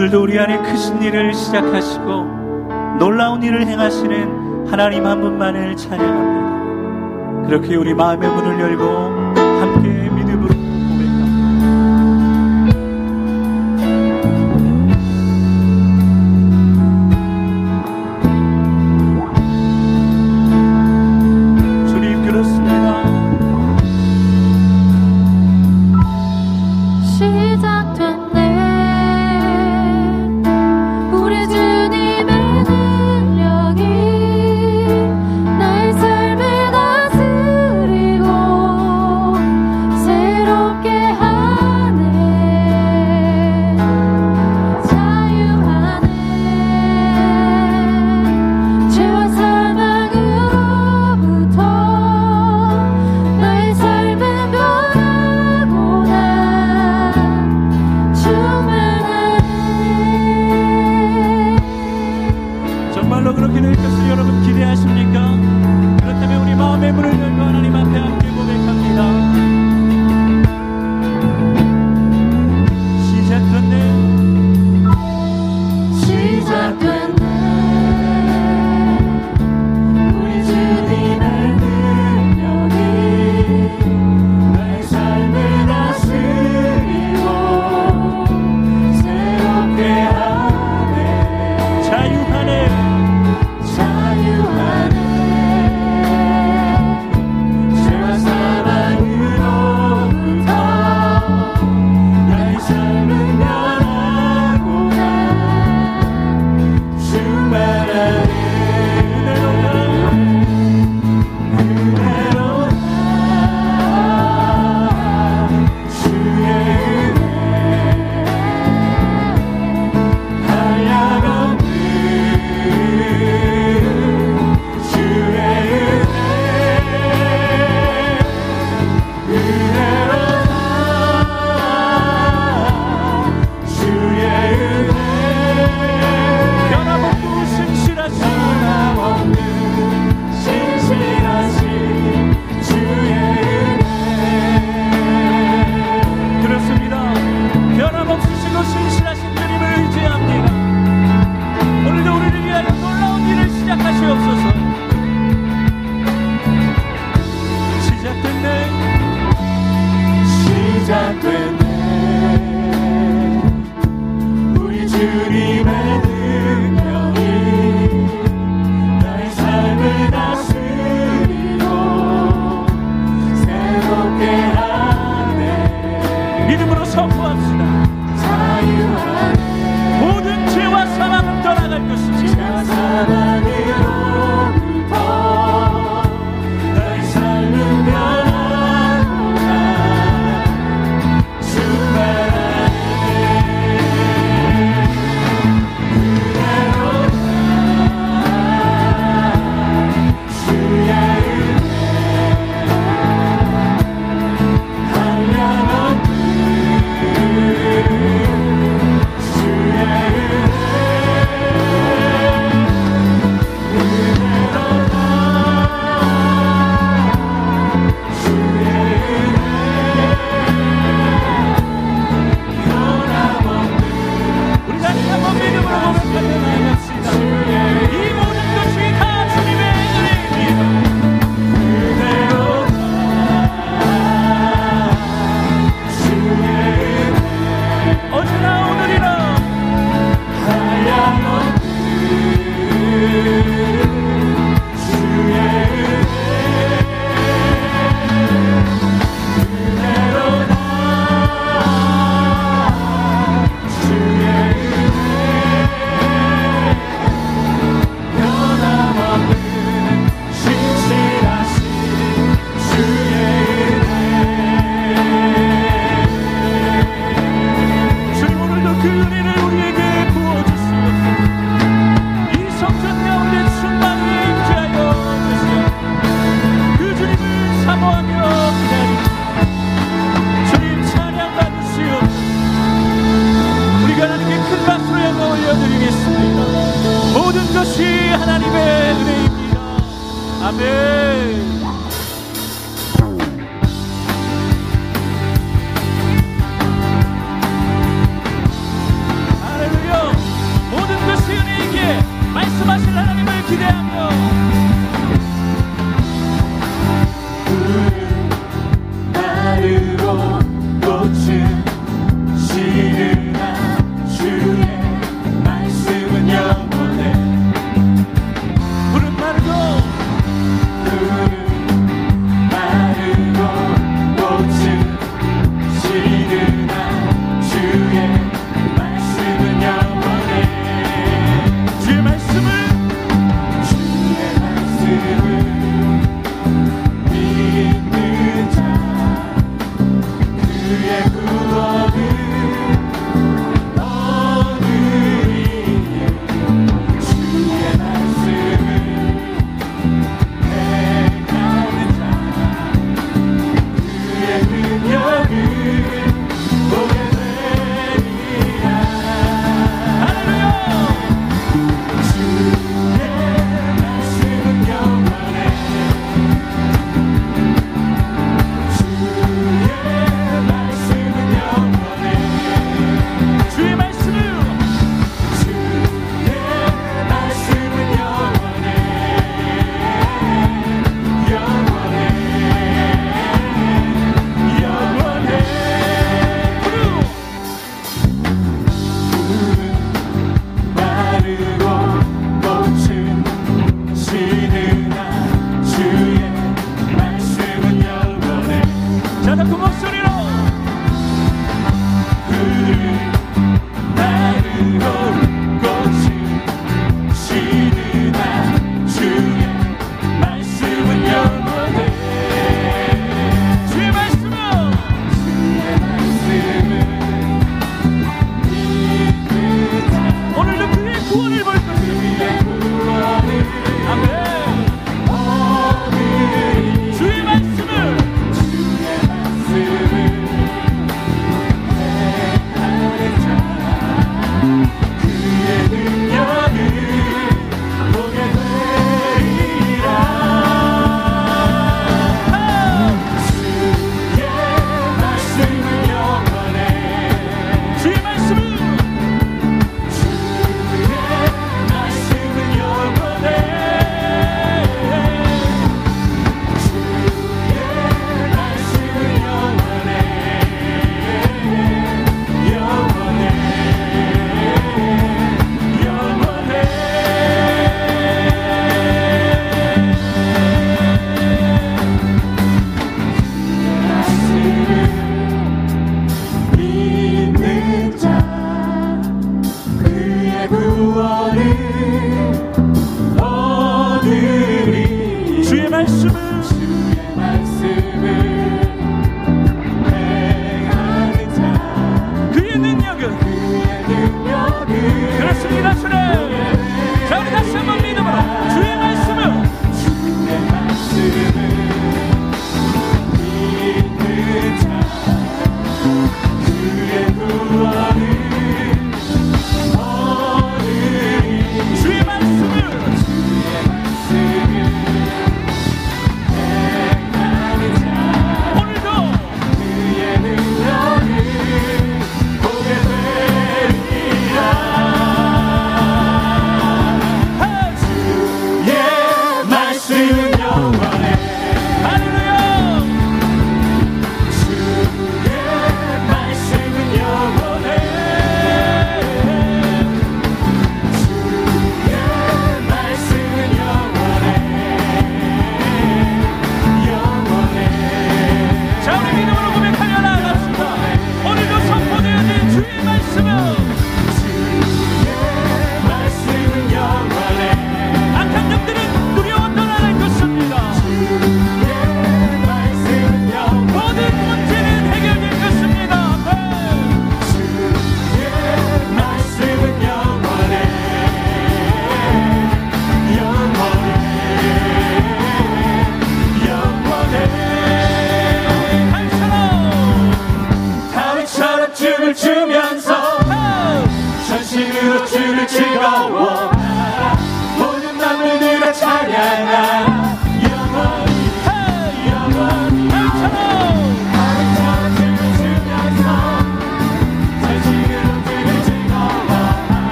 오늘도 우리 안에 크신 일을 시작하시고 놀라운 일을 행하시는 하나님 한 분만을 찬양합니다. 그렇게 우리 마음의 문을 열고 함께 할렐루 Amém.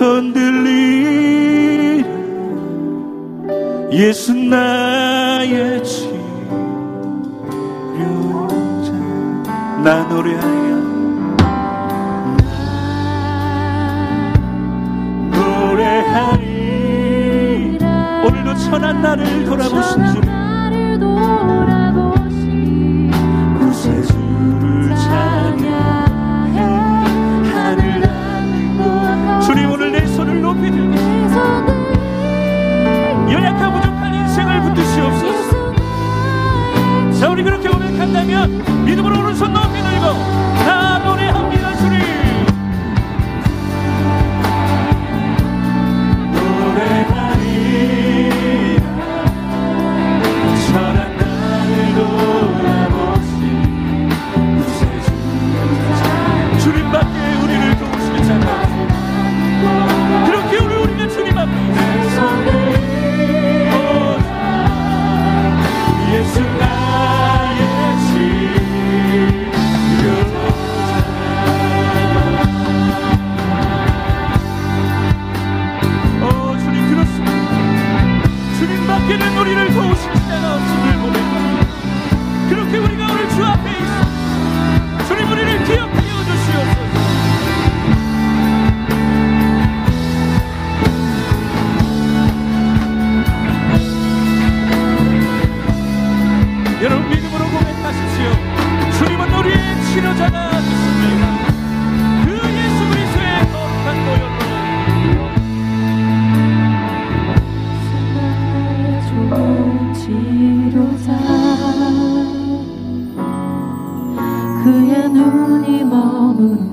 흔들리 예수 나의 치료자 나 노래하여 노래하리. 오늘도 천한 나를 돌아보신 주. Hallelujah.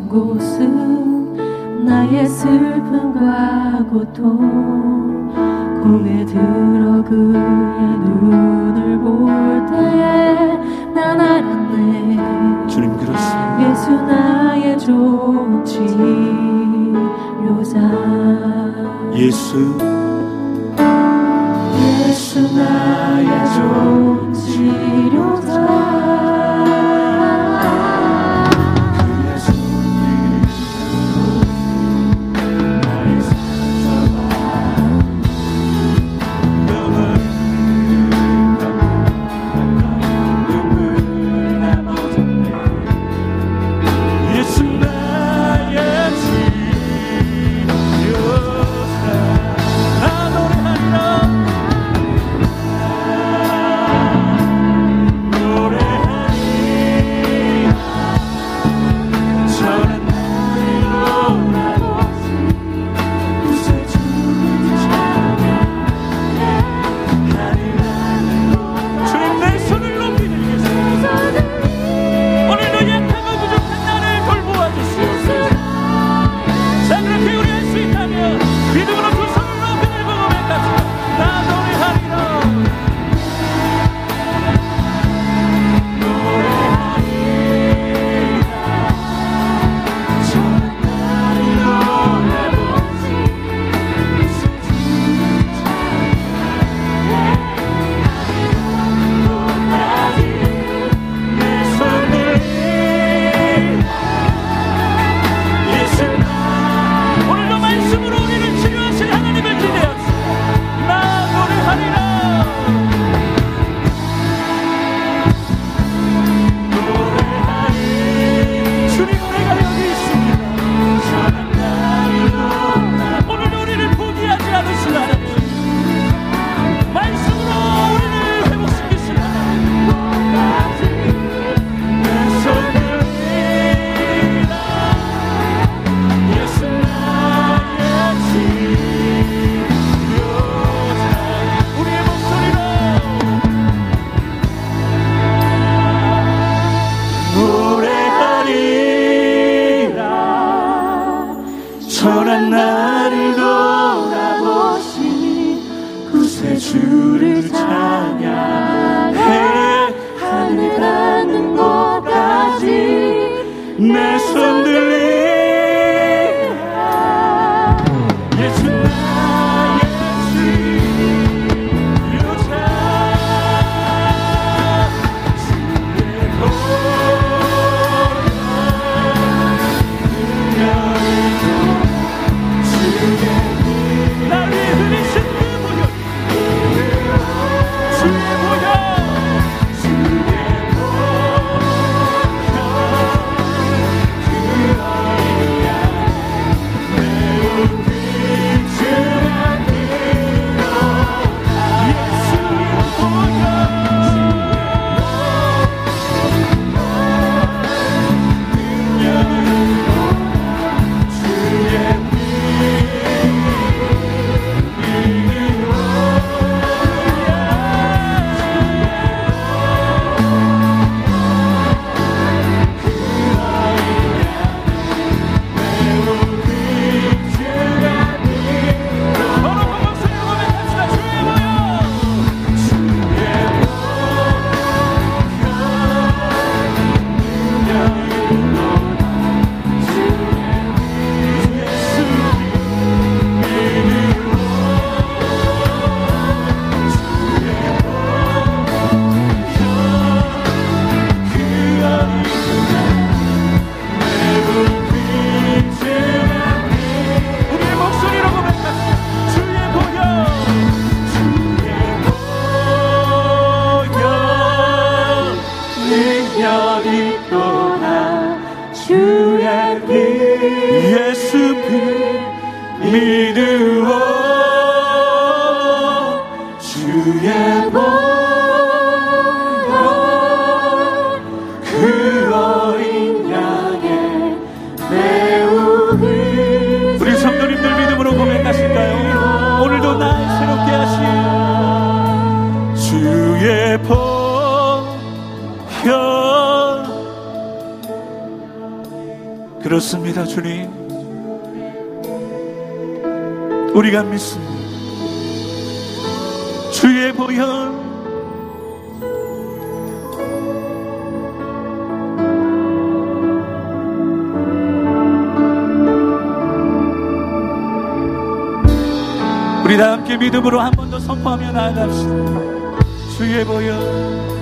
먼 곳은 나의 슬픔과 고통. 공에 들어 그의 눈을 볼 때에 난 알았네. 주님 그렇습니다. 예수 나의 좋은 치료자 예수. 예수 나의 좋은 치료자 그렇습니다, 주님. 우리가 믿습니다. 주의 보혈 우리 다 함께 믿음으로 한 번 더 선포하며 나아갑시다. 주의 보혈.